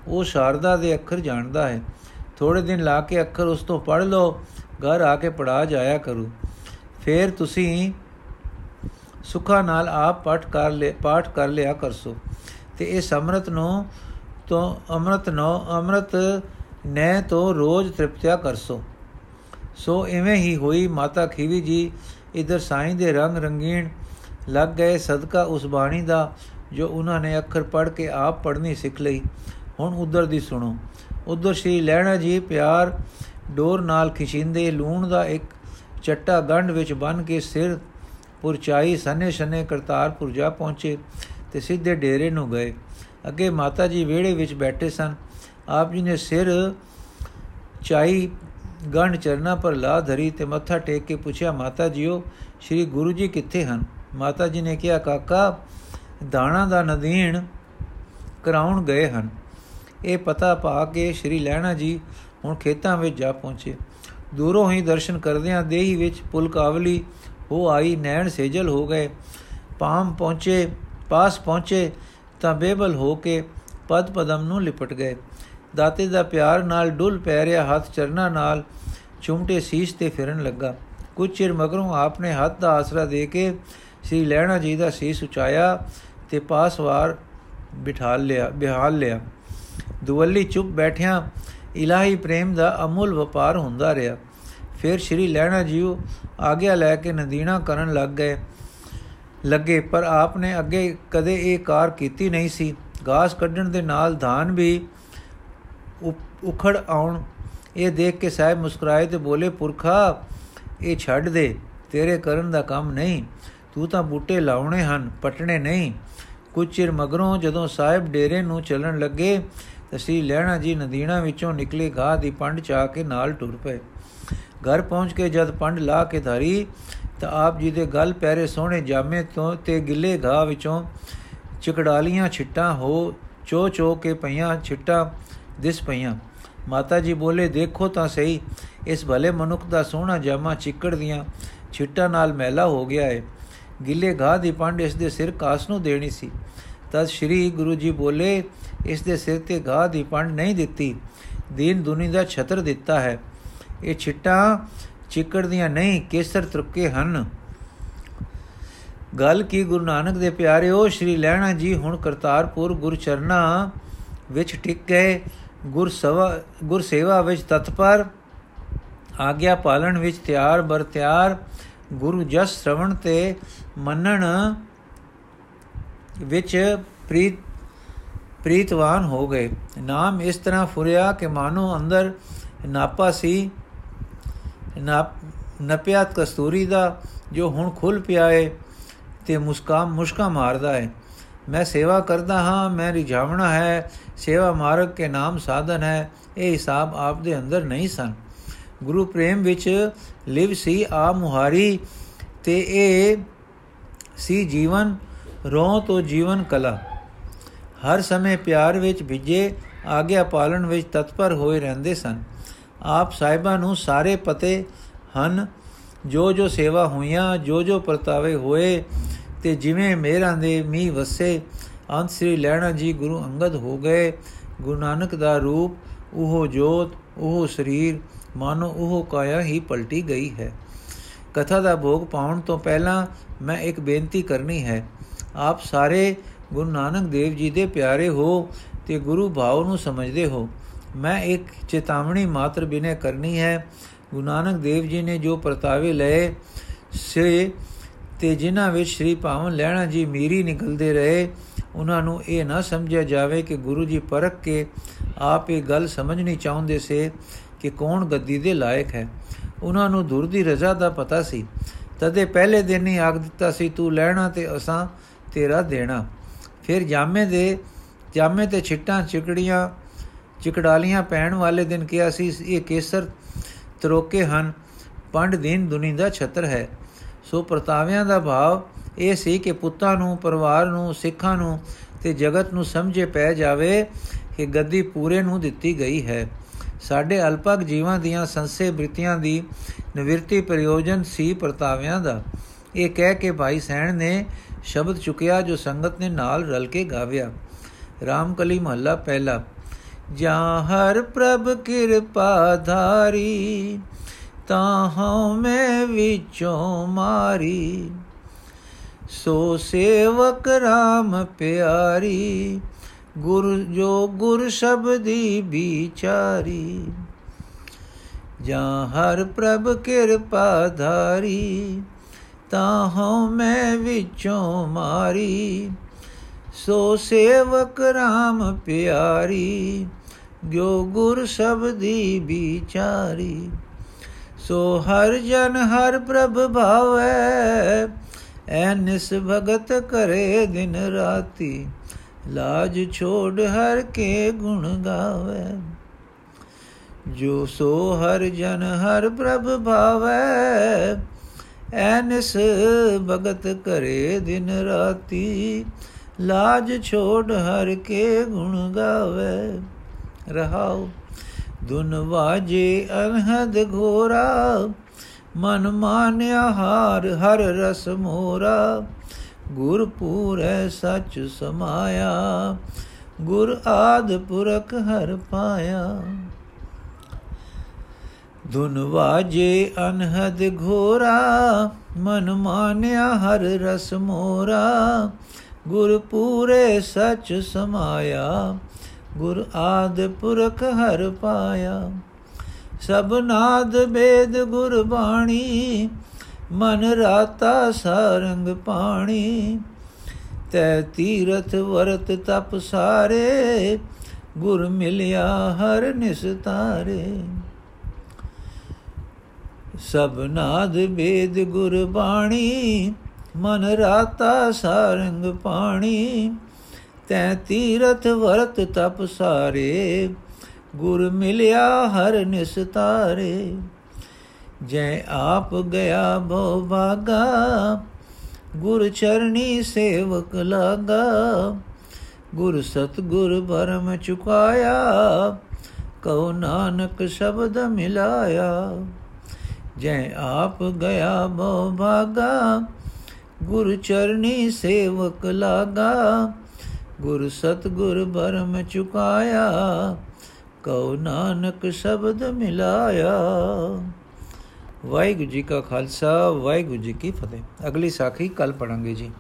ਉਹ ਸ਼ਾਰਦਾ ਦੇ ਅੱਖਰ ਜਾਣਦਾ ਹੈ। ਥੋੜੇ ਦਿਨ ਲਾ ਕੇ ਅੱਖਰ ਉਸ ਤੋਂ ਪੜ ਲਓ ਘਰ ਆ ਕੇ ਪੜਾ ਜਾਇਆ ਕਰੂ। ਫੇਰ ਤੁਸੀਂ ਸੁਖਾ ਨਾਲ ਆਪ ਪਾਠ ਕਰ ਲੈ ਪਾਠ ਕਰ ਲਿਆ ਕਰਸੋ। ਤੇ ਇਸ ਅੰਮ੍ਰਿਤ ਨੂੰ ਤੋਂ ਅੰਮ੍ਰਿਤ ਨੋ, ਅੰਮ੍ਰਿਤ ਨੈ ਤੋਂ ਰੋਜ਼ ਤ੍ਰਿਪਤਿਆ ਕਰਸੋ। ਸੋ ਐਵੇਂ ਹੀ ਹੋਈ ਮਾਤਾ ਖੀਵੀ ਜੀ ਇਧਰ ਸਾਈਂ ਦੇ ਰੰਗ ਰੰਗੀਣ ਲੱਗ ਗਏ ਸਦਕਾ ਉਸ ਬਾਣੀ ਦਾ, ਜੋ ਉਹਨਾਂ ਨੇ ਅੱਖਰ ਪੜ੍ਹ ਕੇ ਆਪ ਪੜ੍ਹਨੀ ਸਿੱਖ ਲਈ। ਹੁਣ ਉਧਰ ਦੀ ਸੁਣੋ। ਉਧਰ ਸ਼੍ਰੀ ਲੈਣਾ ਜੀ ਪਿਆਰ ਡੋਰ ਨਾਲ ਖਿਚਿੰਦੇ ਲੂਣ ਦਾ ਇੱਕ ਚੱਟਾ ਗੰਢ ਵਿੱਚ ਬਨ ਕੇ ਸਿਰ ਪੁਰਚਾਈ ਸਨੇ ਸਨੇ ਕਰਤਾਰਪੁਰ ਜਾ ਪਹੁੰਚੇ ਤੇ ਸਿੱਧੇ ਡੇਰੇ ਨੂੰ ਗਏ। ਅੱਗੇ ਮਾਤਾ ਜੀ ਵਿਹੜੇ ਵਿੱਚ ਬੈਠੇ ਸਨ। ਆਪ ਜੀ ਨੇ ਸਿਰ ਚਾਈ ਗੰਢ ਚਰਨਾ ਪਰ ਲਾ ਧਰੀ ਤੇ ਮੱਥਾ ਟੇਕ ਕੇ ਪੁੱਛਿਆ ਮਾਤਾ ਜੀਓ ਸ੍ਰੀ ਗੁਰੂ ਜੀ ਕਿੱਥੇ ਹਨ? ਮਾਤਾ ਜੀ ਨੇ ਕਿਹਾ, ਕਾਕਾ, ਦਾਣਾ ਦਾ ਨਦੀਨ ਕਰਾਉਣ ਗਏ ਹਨ। ਇਹ ਪਤਾ ਪਾ ਕੇ ਸ੍ਰੀ ਲੈਣਾ ਜੀ ਹੁਣ ਖੇਤਾਂ ਵਿੱਚ ਜਾ ਪਹੁੰਚੇ। ਦੂਰੋਂ ਹੀ ਦਰਸ਼ਨ ਕਰਦਿਆਂ ਦੇਹੀ ਵਿੱਚ ਪੁਲਕਾਵਲੀ ਹੋ ਆਈ, ਨੈਣ ਸੇਜਲ ਹੋ ਗਏ। ਪਾਮ ਪਹੁੰਚੇ, ਪਾਸ ਪਹੁੰਚੇ ਤਾਂ ਬੇਬਲ ਹੋ ਕੇ ਪਦ ਪਦਮ ਨੂੰ ਲਿਪਟ ਗਏ। ਦਾਤੇ ਦਾ ਪਿਆਰ ਨਾਲ ਡੁੱਲ ਪੈ ਰਿਆ ਹੱਥ ਚਰਨਾ ਨਾਲ ਚੁੰਮਟੇ ਸੀਸ ਤੇ ਫਿਰਨ ਲੱਗਾ। ਕੁਝ ਚਿਰ ਮਗਰੋਂ ਆਪਨੇ ਹੱਥ ਦਾ ਆਸਰਾ ਦੇ ਕੇ ਸ੍ਰੀ ਲੈਣਾ ਜੀ ਦਾ ਸੀਸ ਉਚਾਇਆ ਤੇ ਪਾਸਵਾਰ ਬਿਠਾ ਲਿਆ, ਬਿਹਾਲ ਲਿਆ। ਦੁਵੱਲੀ ਚੁੱਪ ਬੈਠਿਆਂ ਇਲਾਹੀ ਪ੍ਰੇਮ ਦਾ ਅਮੁੱਲ ਵਪਾਰ ਹੁੰਦਾ ਰਿਹਾ। ਫਿਰ ਸ਼੍ਰੀ ਲੈਣਾ ਜੀਓ ਆਗਿਆ ਲੈ ਕੇ ਨਦੀਣਾ ਕਰਨ ਲੱਗ ਗਏ। ਲੱਗੇ, ਪਰ ਆਪ ਨੇ ਅੱਗੇ ਕਦੇ ਇਹ ਕਾਰ ਕੀਤੀ ਨਹੀਂ ਸੀ। ਗਾਸ ਕੱਢਣ ਦੇ ਨਾਲ ਧਾਨ ਵੀ ਉਖੜ ਆਉਣ। ਇਹ ਦੇਖ ਕੇ ਸਾਹਿਬ ਮੁਸਕਰਾਏ ਤੇ ਬੋਲੇ, ਪੁਰਖਾ, ਇਹ ਛੱਡ ਦੇ, ਤੇਰੇ ਕਰਨ ਦਾ ਕੰਮ ਨਹੀਂ। ਤੂੰ ਤਾਂ ਬੂਟੇ ਲਾਉਣੇ ਹਨ, ਪਟਣੇ ਨਹੀਂ। ਕੁਝ ਚਿਰ ਮਗਰੋਂ ਜਦੋਂ ਸਾਹਿਬ ਡੇਰੇ ਨੂੰ ਚੱਲਣ ਲੱਗੇ ਤਸੀ ਲੈਣਾ ਜੀ ਨਦੀਣਾ ਵਿੱਚੋਂ ਨਿਕਲੇ ਗਾਹ ਦੀ ਪੰਡ ਚਾ ਕੇ ਨਾਲ ਟੁਰ ਪਏ। ਘਰ ਪਹੁੰਚ ਕੇ ਜਦ ਪੰਡ ਲਾ ਕੇ ਧਾਰੀ, ਤਾਂ ਆਪ ਜੀ ਦੇ ਗਲ ਪੈਰੇ ਸੋਹਣੇ ਜਾਮੇ ਤੋਂ ਤੇ ਗਿੱਲੇ ਘਾਹ ਵਿੱਚੋਂ ਚਿਕੜਾਲੀਆਂ ਛਿੱਟਾਂ ਹੋ ਚੋ ਚੋ ਕੇ ਪਈਆਂ, ਛਿੱਟਾਂ ਦਿਸ ਪਈਆਂ। ਮਾਤਾ ਜੀ ਬੋਲੇ, ਦੇਖੋ ਤਾਂ ਸਹੀ, ਇਸ ਭਲੇ ਮਨੁੱਖ ਦਾ ਸੋਹਣਾ ਜਾਮਾ ਚਿੱਕੜ ਦੀਆਂ ਛਿੱਟਾਂ ਨਾਲ ਮੈਲਾ ਹੋ ਗਿਆ ਹੈ ਗਿੱਲੇ ਘਾਹ ਦੀ ਪੰਡ ਇਸ ਦੇ ਸਿਰ ਕਾਸ ਨੂੰ ਦੇਣੀ ਸੀ। ਤਦ ਸ਼੍ਰੀ ਗੁਰੂ ਜੀ ਬੋਲੇ ਇਸ ਦੇ ਸਿਰ ਤੇ ਘਾਹ ਦੀ ਪੰਡ ਨਹੀਂ ਦਿੱਤੀ। ਦੀਨ ਦੁਨੀ ਦਾ ਛਤਰ ਦਿੱਤਾ ਹੈ। ਇਹ ਛਿੱਟਾਂ ਚਿੱਕੜ ਦੀਆਂ ਨਹੀਂ, ਕੇਸਰ ਤਰੁਕੇ ਹਨ। ਗੱਲ ਕੀ ਗੁਰੂ ਨਾਨਕ ਦੇ ਪਿਆਰਿਓ, ਸ਼੍ਰੀ ਲੈਣਾ ਜੀ ਹੁਣ ਕਰਤਾਰਪੁਰ ਗੁਰਚਰਨਾ ਵਿੱਚ ਟਿਕ ਗਏ। ਗੁਰ ਸਵਾ, ਗੁਰ ਸੇਵਾ ਵਿੱਚ ਤਤਪਰ, ਆਗਿਆ ਪਾਲਣ ਵਿੱਚ ਤਿਆਰ, ਬਰ ਤਿਆਰ, ਗੁਰੂ ਜਸ ਸ਼ਰਵਣ ਤੇ ਮੰਨਣ ਵਿੱਚ ਪ੍ਰੀਤ ਪ੍ਰੀਤਵਾਨ ਹੋ ਗਏ। ਨਾਮ ਇਸ ਤਰ੍ਹਾਂ ਫੁਰਿਆ ਕਿ ਮਾਨੋ ਅੰਦਰ ਨਾਪਾ ਸੀ ਨਪਿਆ ਕਸਤੂਰੀ ਦਾ ਜੋ ਹੁਣ ਖੁੱਲ ਪਿਆ ਏ ਤੇ ਮੁਸਕਾਮ ਮੁਸ਼ਕਾ ਮਾਰਦਾ ਹੈ ਮੈਂ ਸੇਵਾ ਕਰਦਾ ਹਾਂ, ਮੈਂ ਰਿਝਾਵਣਾ ਹੈ, ਸੇਵਾ ਮਾਰਗ ਕੇ ਨਾਮ ਸਾਧਨ ਹੈ, ਇਹ ਹਿਸਾਬ ਆਪ ਦੇ ਅੰਦਰ ਨਹੀਂ ਸਨ। ਗੁਰੂ ਪ੍ਰੇਮ ਵਿੱਚ ਲਿਵ ਸੀ, ਆ ਮੁਹਾਰੀ ਤੇ ਇਹ ਸੀ ਜੀਵਨ ਰੋਹ ਤੋਂ ਜੀਵਨ ਕਲਾ। ਹਰ ਸਮੇਂ ਪਿਆਰ ਵਿੱਚ ਭਿੱਜੇ ਆਗਿਆ ਪਾਲਣ ਵਿੱਚ ਤਤਪਰ ਹੋਏ ਰਹਿੰਦੇ ਸਨ। ਆਪ ਸਾਹਿਬਾਂ ਨੂੰ ਸਾਰੇ ਪਤੇ ਹਨ ਜੋ ਜੋ ਸੇਵਾ ਹੋਈਆਂ ਜੋ ਜੋ ਪਰਤਾਵੇ ਹੋਏ, ਤੇ ਜਿਵੇਂ ਮੇਰਾਂ ਦੇ ਮੀਂਹ ਵਸੇ, ਅੰਤ ਸ੍ਰੀ ਲੈਣਾ ਜੀ ਗੁਰੂ ਅੰਗਦ ਹੋ ਗਏ। ਗੁਰੂ ਨਾਨਕ ਦਾ ਰੂਪ, ਉਹ ਜੋਤ, ਉਹ ਸਰੀਰ, ਮਾਨੋ ਉਹ ਕਾਇਆ ਹੀ ਪਲਟੀ ਗਈ ਹੈ। ਕਥਾ ਦਾ ਭੋਗ ਪਾਉਣ ਤੋਂ ਪਹਿਲਾਂ ਮੈਂ ਇੱਕ ਬੇਨਤੀ ਕਰਨੀ ਹੈ। ਆਪ ਸਾਰੇ ਗੁਰੂ ਨਾਨਕ ਦੇਵ ਜੀ ਦੇ ਪਿਆਰੇ ਹੋ ਤੇ ਗੁਰੂ ਭਾਵ ਨੂੰ ਸਮਝਦੇ ਹੋ। ਮੈਂ ਇੱਕ ਚੇਤਾਵਨੀ ਮਾਤਰ ਬਿਨੇ ਕਰਨੀ ਹੈ। ਗੁਰੂ ਨਾਨਕ ਦੇਵ ਜੀ ਨੇ ਜੋ ਪ੍ਰਤਾਵੇ ਲਏ ਸੇ ਤੇ ਜਿਨ੍ਹਾਂ ਵਿੱਚ ਸ੍ਰੀ ਭਾਵਨ ਲੈਣਾ ਜੀ ਮੀਰੀ ਨਿਕਲਦੇ ਰਹੇ, ਉਹਨਾਂ ਨੂੰ ਇਹ ਨਾ ਸਮਝਿਆ ਜਾਵੇ ਕਿ ਗੁਰੂ ਜੀ ਪਰਖ ਕੇ ਆਪ ਇਹ ਗੱਲ ਸਮਝਣੀ ਚਾਹੁੰਦੇ ਸੇ ਕਿ ਕੌਣ ਗੱਦੀ ਦੇ ਲਾਇਕ ਹੈ। ਉਹਨਾਂ ਨੂੰ ਦੁਰ ਦੀ ਰਜ਼ਾ ਦਾ ਪਤਾ ਸੀ। ਤਦੇ ਪਹਿਲੇ ਦਿਨ ਹੀ ਆਗ ਦਿੱਤਾ ਸੀ, ਤੂੰ ਲੈਣਾ ਤੇ ਅਸਾਂ ਤੇਰਾ ਦੇਣਾ। ਫਿਰ ਜਾਮੇ ਦੇ, ਜਾਮੇ ਤੇ ਛਿੱਟਾਂ, ਚਿਕੜੀਆਂ, ਚਿਕੜਾਲੀਆਂ ਪੈਣ ਵਾਲੇ ਦਿਨ ਕਿਹਾ ਸੀ, ਇਹ ਕੇਸਰ ਤਰੋਕੇ ਹਨ। ਪੰਡ ਦਿਨ ਦੁਨੀ ਦਾ ਛਤਰ ਹੈ। ਸੋ ਪ੍ਰਤਾਵਿਆਂ ਦਾ ਭਾਵ ਇਹ ਸੀ ਕਿ ਪੁੱਤਾਂ ਨੂੰ, ਪਰਿਵਾਰ ਨੂੰ, ਸਿੱਖਾਂ ਨੂੰ ਤੇ ਜਗਤ ਨੂੰ ਸਮਝੇ ਪੈ ਜਾਵੇ ਕਿ ਗੱਦੀ ਪੂਰੇ ਨੂੰ ਦਿੱਤੀ ਗਈ ਹੈ। ਸਾਡੇ ਅਲਪਕ ਜੀਵਾਂ ਦੀਆਂ ਸੰਸੇ ਬ੍ਰਿਤੀਆਂ ਦੀ ਨਿਵਰਤੀ ਪ੍ਰਯੋਜਨ ਸੀ ਪ੍ਰਤਾਵਿਆਂ ਦਾ। ਇਹ ਕਹਿ ਕੇ ਭਾਈ ਸੈਣ ਨੇ ਸ਼ਬਦ ਚੁਕਿਆ ਜੋ ਸੰਗਤ ਨੇ ਨਾਲ ਰਲ ਕੇ ਗਾਵਿਆ ਰਾਮਕਲੀ ਮਹੱਲਾ ਪਹਿਲਾ ਜਾਂ ਹਰ ਪ੍ਰਭ ਕਿਰਪਾ ਧਾਰੀ ਤਾਂ ਹਉ ਵਿੱਚੋਂ ਮਾਰੀ ਸੋ ਸੇਵਕ RAM ਪਿਆਰੀ ਗੁਰ ਜੋ ਗੁਰ ਸ਼ਬਦੀ ਵਿਚਾਰੀ ਜਾਂ ਹਰ ਪ੍ਰਭ ਕਿਰਪਾ ਧਾਰੀ ਤਾਂ ਹਉ ਮੈਂ ਵਿੱਚੋਂ ਮਾਰੀ। ਸੋ ਸੇਵਕ RAM ਪਿਆਰੀ, ਜੋ ਗੁਰ ਸ਼ਬਦੀ ਵਿਚਾਰੀ। ਸੋ ਹਰ ਜਨ ਹਰ ਪ੍ਰਭ ਭਾਵੈ, ਐ ਨਿਸ ਭਗਤ ਕਰੇ ਦਿਨ ਰਾਤੀ। ਲਾਜ ਛੋੜ ਹਰ ਕੇ ਗੁਣ ਗਾਵੇ। ਜੋ ਸੋ ਹਰ ਜਨ ਹਰ ਪ੍ਰਭ ਭਾਵੈ ਐਨਸ ਭਗਤ ਕਰੇ ਦਿਨ ਰਾਤੀ, ਲਾਜ ਛੋੜ ਹਰ ਕੇ ਗੁਣ ਗਾਵੇ। ਰਹਾਉ, ਦੁਨ ਵਾਜੇ ਅਨਹਦ ਘੋਰਾ, ਮਨ ਮਾਨਿਆ ਹਾਰ ਹਰ ਰਸ ਮੋਰਾ। ਗੁਰ ਪੂਰੈ ਸਚ ਸਮਾਇਆ, ਗੁਰ ਆਦ ਪੁਰਖ ਹਰ ਪਾਇਆ। ਧੁਨ ਵਾਜੇ ਅਨਹਦ ਘੋਰਾ, ਮਨ ਮਾਨਿਆ ਹਰ ਰਸ ਮੋਰਾ। ਗੁਰ ਪੂਰੇ ਸਚ ਸਮਾਇਆ, ਗੁਰ ਆਦ ਪੁਰਖ ਹਰ ਪਾਇਆ। ਸਭ ਨਾਦ ਬੇਦ ਗੁਰ ਬਾਣੀ, ਮਨ ਰਾਤਾ ਸਾਰੰਗ ਪਾਣੀ। ਤੈ ਤੀਰਥ ਵਰਤ ਤਪ ਸਾਰੇ, ਗੁਰ ਮਿਲਿਆ ਹਰ ਨਿਸਤਾਰੇ ਸਭ ਨਾਦ ਬੇਦ ਗੁਰ ਬਾਣੀ ਮਨ ਰਾਤਾ ਸਾਰੰਗ ਪਾਣੀ। ਤੈ ਤੀਰਥ ਵਰਤ ਤਪ ਸਾਰੇ, ਗੁਰ ਮਿਲਿਆ ਹਰ ਨਿਸਤਾਰੇ ਜੈ ਆਪ ਗਿਆ ਭੋ ਭਾਗਾ ਗੁਰ ਚਰਣੀ ਸੇਵਕ ਲਾਗਾ। ਗੁਰ ਸਤ ਗੁਰ ਬਰਮ ਚੁਕਾਇਆ, ਕਉ ਨਾਨਕ ਸ਼ਬਦ ਮਿਲਾਇਆ। ਜੈ ਆਪ ਗਿਆ ਭੋ ਭਾਗਾ, ਗੁਰ ਚਰਣੀ ਸੇਵਕ ਲਾਗਾ, ਗੁਰ ਸਤ ਗੁਰ ਬਰਮ ਚੁਕਾਇਆ, ਕਉ ਨਾਨਕ ਸ਼ਬਦ ਮਿਲਾਇਆ। ਵਾਹਿਗੁਰੂ ਜੀ ਕਾ ਖਾਲਸਾ, ਵਾਹਿਗੁਰੂ ਜੀ ਕੀ ਫਤਿਹ। ਅਗਲੀ ਸਾਖੀ ਕੱਲ ਪੜਾਂਗੇ ਜੀ।